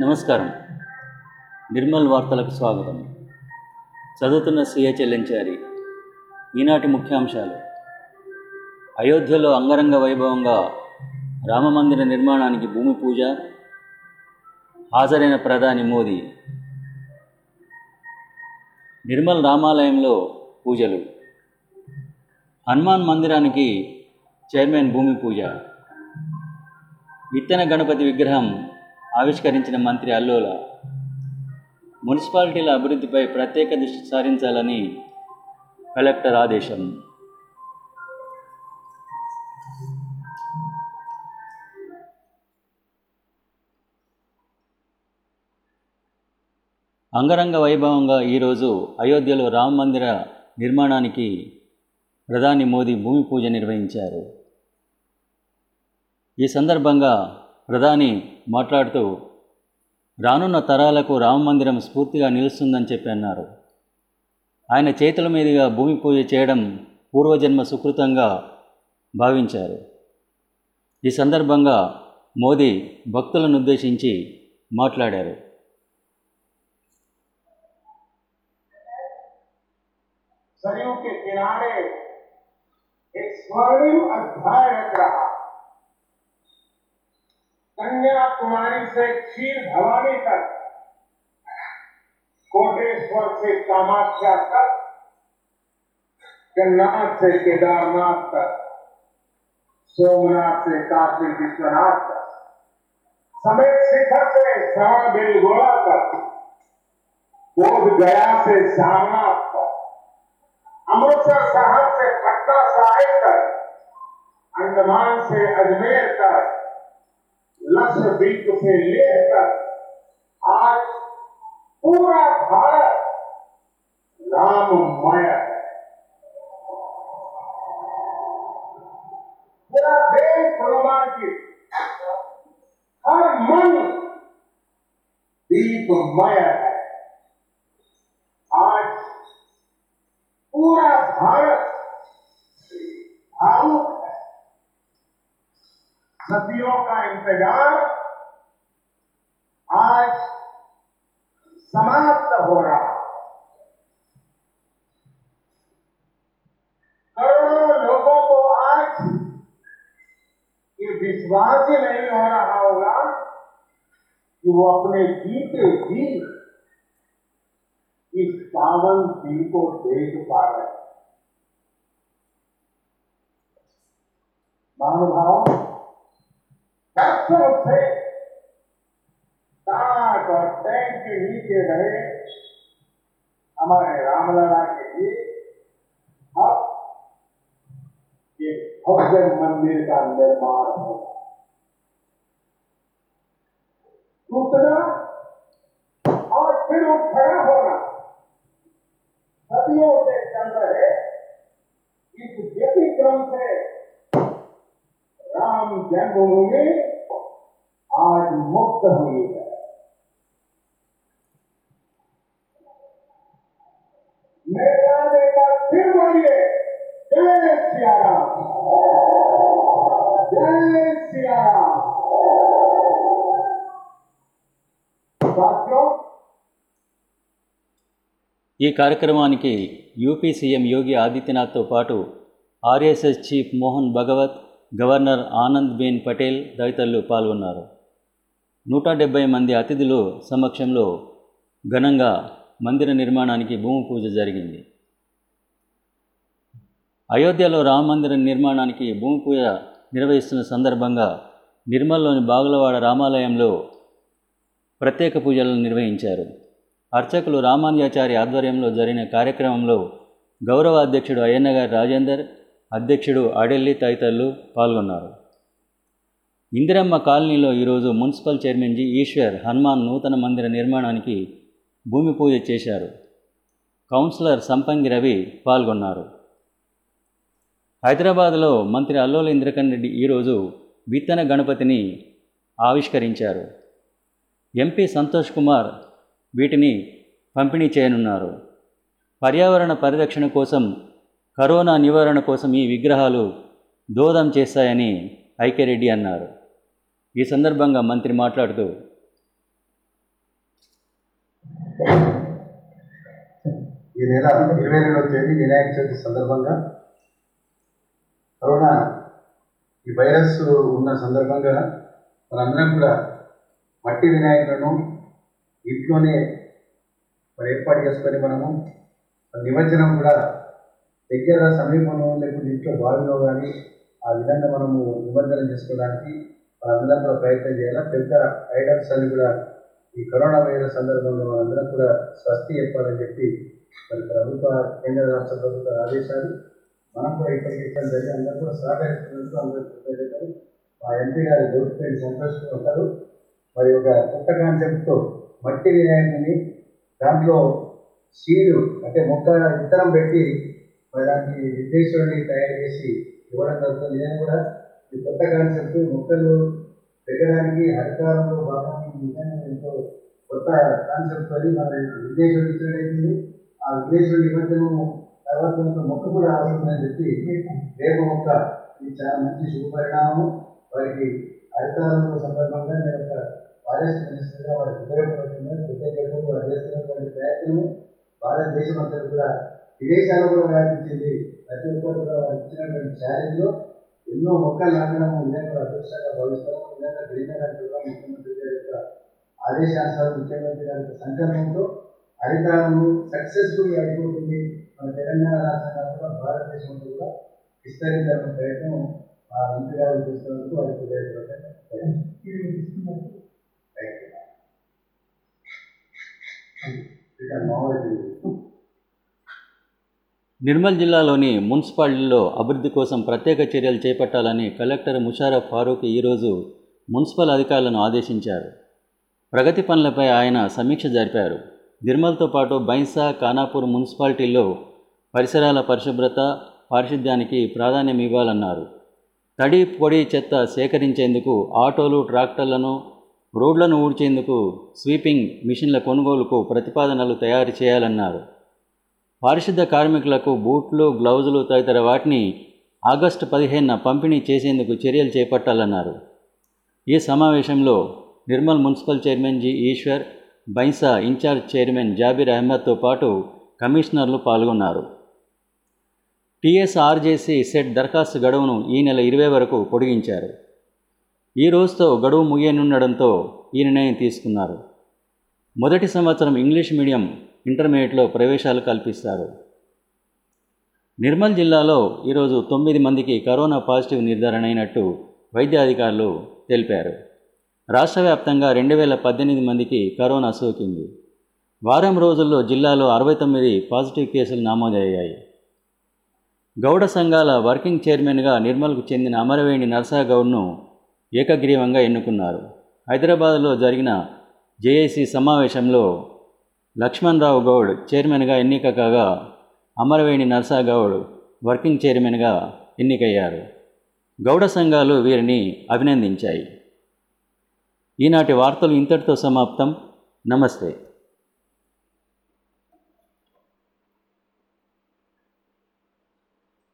నమస్కారం. నిర్మల్ వార్తలకు స్వాగతం. చదువుతున్న సీఏ చెల్లించారి ఈనాటి ముఖ్యాంశాలు. అయోధ్యలో అంగరంగ వైభవంగా రామమందిర నిర్మాణానికి భూమి పూజ హాజరైన ప్రధాని మోదీ. నిర్మల్ రామాలయంలో పూజలు. హనుమాన్ మందిరానికి చైర్మన్ భూమి పూజ. విత్తన గణపతి విగ్రహం ఆవిష్కరించిన మంత్రి అల్లోల. మున్సిపాలిటీల అభివృద్ధిపై ప్రత్యేక దృష్టి సారించాలని కలెక్టర్ ఆదేశం. అంగరంగ వైభవంగా ఈరోజు అయోధ్యలో రామ మందిర నిర్మాణానికి ప్రధాని మోదీ భూమి పూజ నిర్వహించారు. ఈ సందర్భంగా ప్రధాని మాట్లాడుతూ రానున్న తరాలకు రామ మందిరం స్ఫూర్తిగా నిలుస్తుందని చెప్పి అన్నారు ఆయన చేతుల మీదుగా భూమి పూజ చేయడం పూర్వజన్మ సుకృతంగా భావించారు ఈ సందర్భంగా మోదీ భక్తులను ఉద్దేశించి మాట్లాడారు सरयू के किनारे एक स्वर्णिम अध्याय रच रहा कन्याकुमारी से क्षीर भवानी तक, कोटेश्वर से कामाख्या तक, जगन्नाथ से केदारनाथ तक, सोमनाथ से काशी विश्वनाथ तक, समेत शिखर से श्रवण बेलगोला तक, बोध गया से सारनाथ तक, अमृतसर साहब से पटना साहिब तक, अंडमान से अजमेर तक लक्षद्वीप से लेह तक आज पूरा भारत राममय है। पूरा देश रोमांचित हर मन दीपमय है। आज पूरा भारत भावुक है सदियों का इंतज़ार आज समाप्त हो रहा करोड़ों लोगों को आज ये विश्वास ही नहीं हो रहा होगा कि वो अपने जीते जी इस पावन दिन को देख पा रहे महानुभाव वर्षों से टाट और टैंक के नीचे रहे। हमारे रामलला के लिए अब ये भव्य मंदिर का निर्माण हो टूटना और फिर वो खड़ा होना सदियों से चल रहे इस व्यतिक्रम से राम जन्मभूमि आज मुक्त हुई है मेरा बेटा फिर बोलिए जय सिया राम जय सिया राम साथियों ఈ కార్యక్రమానికి యూపీ సీఎం యోగి ఆదిత్యనాథ్తో పాటు ఆర్ఎస్ఎస్ చీఫ్ మోహన్ భగవత్ governor Anandiben Patel తదితరులు పాల్గొన్నారు. నూట డెబ్బై మంది అతిథులు సమక్షంలో ఘనంగా మందిర నిర్మాణానికి భూమి పూజ జరిగింది. అయోధ్యలో రామ మందిర నిర్మాణానికి భూమి పూజ నిర్వహిస్తున్న సందర్భంగా నిర్మల్లోని బాగులవాడ రామాలయంలో ప్రత్యేక పూజలను నిర్వహించారు. అర్చకులు రామానుజాచారి ఆధ్వర్యంలో జరిగిన కార్యక్రమంలో గౌరవ అధ్యక్షుడు అయ్యన్నగారి రాజేందర్ అధ్యక్షుడు అడెల్లి తదితరులు పాల్గొన్నారు. ఇందిరమ్మ కాలనీలో ఈరోజు municipal chairman G Eshwar Hanuman నూతన మందిర నిర్మాణానికి భూమి పూజ చేశారు. కౌన్సిలర్ సంపంగి రవి పాల్గొన్నారు. హైదరాబాద్లో మంత్రి అల్లోల ఇంద్రకరణ్ రెడ్డి ఈరోజు విత్తన గణపతిని ఆవిష్కరించారు. ఎంపీ సంతోష్ కుమార్ వీటిని పంపిణీ చేయనున్నారు. పర్యావరణ పరిరక్షణ కోసం కరోనా నివారణ కోసం ఈ విగ్రహాలు దోదం చేస్తాయని ఐక్యరెడ్డి అన్నారు. ఈ సందర్భంగా మంత్రి మాట్లాడుతూ ఈ నెల ఇరవై రెండవ తేదీ వినాయక చవితి సందర్భంగా కరోనా ఈ వైరస్ ఉన్న సందర్భంగా మనందరం కూడా మట్టి వినాయకులను ఇంట్లోనే మరి ఏర్పాటు చేసుకొని మనము నిమజ్జనం కూడా దగ్గర సమీపంలో లేకుంటే ఇంట్లో బావిలో కానీ ఆ విధంగా మనము నిబంధన చేసుకోవడానికి మనందరం కూడా ప్రయత్నం చేయాలి? పెద్ద ఐటమ్స్ అన్ని కూడా ఈ కరోనా వైరస్ సందర్భంలో మనందరం కూడా స్వస్తి చెప్పాలని చెప్పి మరి ప్రభుత్వ కేంద్ర రాష్ట్ర ప్రభుత్వ ఆదేశాలు. మనం కూడా ఇక్కడికి ఇక్కడ జరిగి అందరూ కూడా సహకరిస్తున్నట్టు అందరూ కృతజ్ఞతలు. మా ఎంపీ గారు గోపిపేట సంతోషంగా ఉంటారు మరి ఒక కొత్త కాన్సెప్ట్తో మట్టి వినాయకుని దాంట్లో సీడు అంటే మొక్క విత్తనం పెట్టి మరి దానికి విద్యేశ్వరుని తయారు చేసి ఇవ్వడం జరుగుతుంది. నేను కూడా ఈ కొత్త కాన్సెప్ట్ మొక్కలు పెట్టడానికి అధికారంలో భాగంగా నిజంగా ఎంతో కొత్త కాన్సెప్ట్ అది మరి విద్యేశ్వరుడు ఇచ్చినట్టయితుంది ఆ విద్యేశ్వరుడు నిమజ్జనం తర్వాత మొక్క కూడా అవసరమని చెప్పి వేప మొక్క ఇది చాలా మంచి శుభపరిణామము వారికి హరితారంలో సందర్భంగా నేను ఒక ఫారెస్ట్ మినిస్టర్గా వారికి ఉపయోగపడుతుంది కృతజ్ఞతలు వారు చేస్తున్నటువంటి ప్రయత్నము. భారతదేశం అంతా కూడా విదేశాల్లో కూడా వ్యాపించింది. ప్రతి ఒక్కరు కూడా వారు ఇచ్చినటువంటి ఛాలెంజ్లో ఎన్నో మొక్కలు నాటడం నిజంగా అదృష్టంగా భావిస్తాం నిజంగా గ్రీనర్ కూడా ముఖ్యమంత్రి గారి యొక్క ఆదేశానుసారం ముఖ్యమంత్రి గారి యొక్క సంకల్పంతో హరితారము సక్సెస్ఫుల్ అయిపోతుంది. మన తెలంగాణ రాష్ట్రంగా కూడా భారతదేశం కూడా విస్తరించాలనే ప్రయత్నం ఆ మంత్రి గారు చేస్తున్నందుకు వారికి హృదయపూర్వకంగా నిర్మల్ జిల్లాలోని మున్సిపాలిటీల్లో అభివృద్ధి కోసం ప్రత్యేక చర్యలు చేపట్టాలని కలెక్టర్ ముషారఫ్ ఫారూక్ ఈరోజు మున్సిపల్ అధికారులను ఆదేశించారు. ప్రగతి పనులపై ఆయన సమీక్ష జరిపారు. నిర్మల్తో పాటు బైన్సా ఖానాపూర్ మున్సిపాలిటీల్లో పరిసరాల పరిశుభ్రత పారిశుద్ధ్యానికి ప్రాధాన్యం ఇవ్వాలన్నారు. తడి పొడి చెత్త సేకరించేందుకు ఆటోలు ట్రాక్టర్లను రోడ్లను ఊడ్చేందుకు స్వీపింగ్ మిషన్ల కొనుగోలుకు ప్రతిపాదనలు తయారు చేయాలన్నారు. పారిశుద్ధ కార్మికులకు బూట్లు గ్లౌజులు తదితర వాటిని ఆగస్టు పదిహేనున పంపిణీ చేసేందుకు చర్యలు చేపట్టాలన్నారు. ఈ సమావేశంలో Nirmal municipal chairman G. Eshwar Bhainsa in-charge chairman Jabir అహ్మద్తో పాటు కమిషనర్లు పాల్గొన్నారు. టీఎస్ఆర్జేసీ సెట్ దరఖాస్తు గడువును ఈ నెల ఇరవై వరకు పొడిగించారు. ఈ రోజుతో గడువు ముగియనుండడంతో ఈ నిర్ణయం తీసుకున్నారు. మొదటి సంవత్సరం ఇంగ్లీష్ మీడియం ఇంటర్మీడియట్లో ప్రవేశాలు కల్పిస్తారు. నిర్మల్ జిల్లాలో ఈరోజు తొమ్మిది మందికి కరోనా పాజిటివ్ నిర్ధారణ అయినట్టు వైద్యాధికారులు తెలిపారు. రాష్ట్ర వ్యాప్తంగా రెండు వేల పద్దెనిమిది మందికి కరోనా సోకింది. వారం రోజుల్లో జిల్లాలో అరవై తొమ్మిది పాజిటివ్ కేసులు నమోదయ్యాయి. గౌడ సంఘాల వర్కింగ్ చైర్మన్గా నిర్మల్కు చెందిన అమరవేణి నర్సా గౌడ్ను ఏకగ్రీవంగా ఎన్నుకున్నారు. హైదరాబాద్లో జరిగిన జేఏసీ సమావేశంలో లక్ష్మణరావు గౌడ్ చైర్మన్గా ఎన్నిక కాగా అమరవేణి నర్సా గౌడ్ వర్కింగ్ చైర్మన్గా ఎన్నికయ్యారు. గౌడ సంఘాలు వీరిని అభినందించాయి. ఈనాటి వార్తలు ఇంతటితో సమాప్తం. నమస్తే.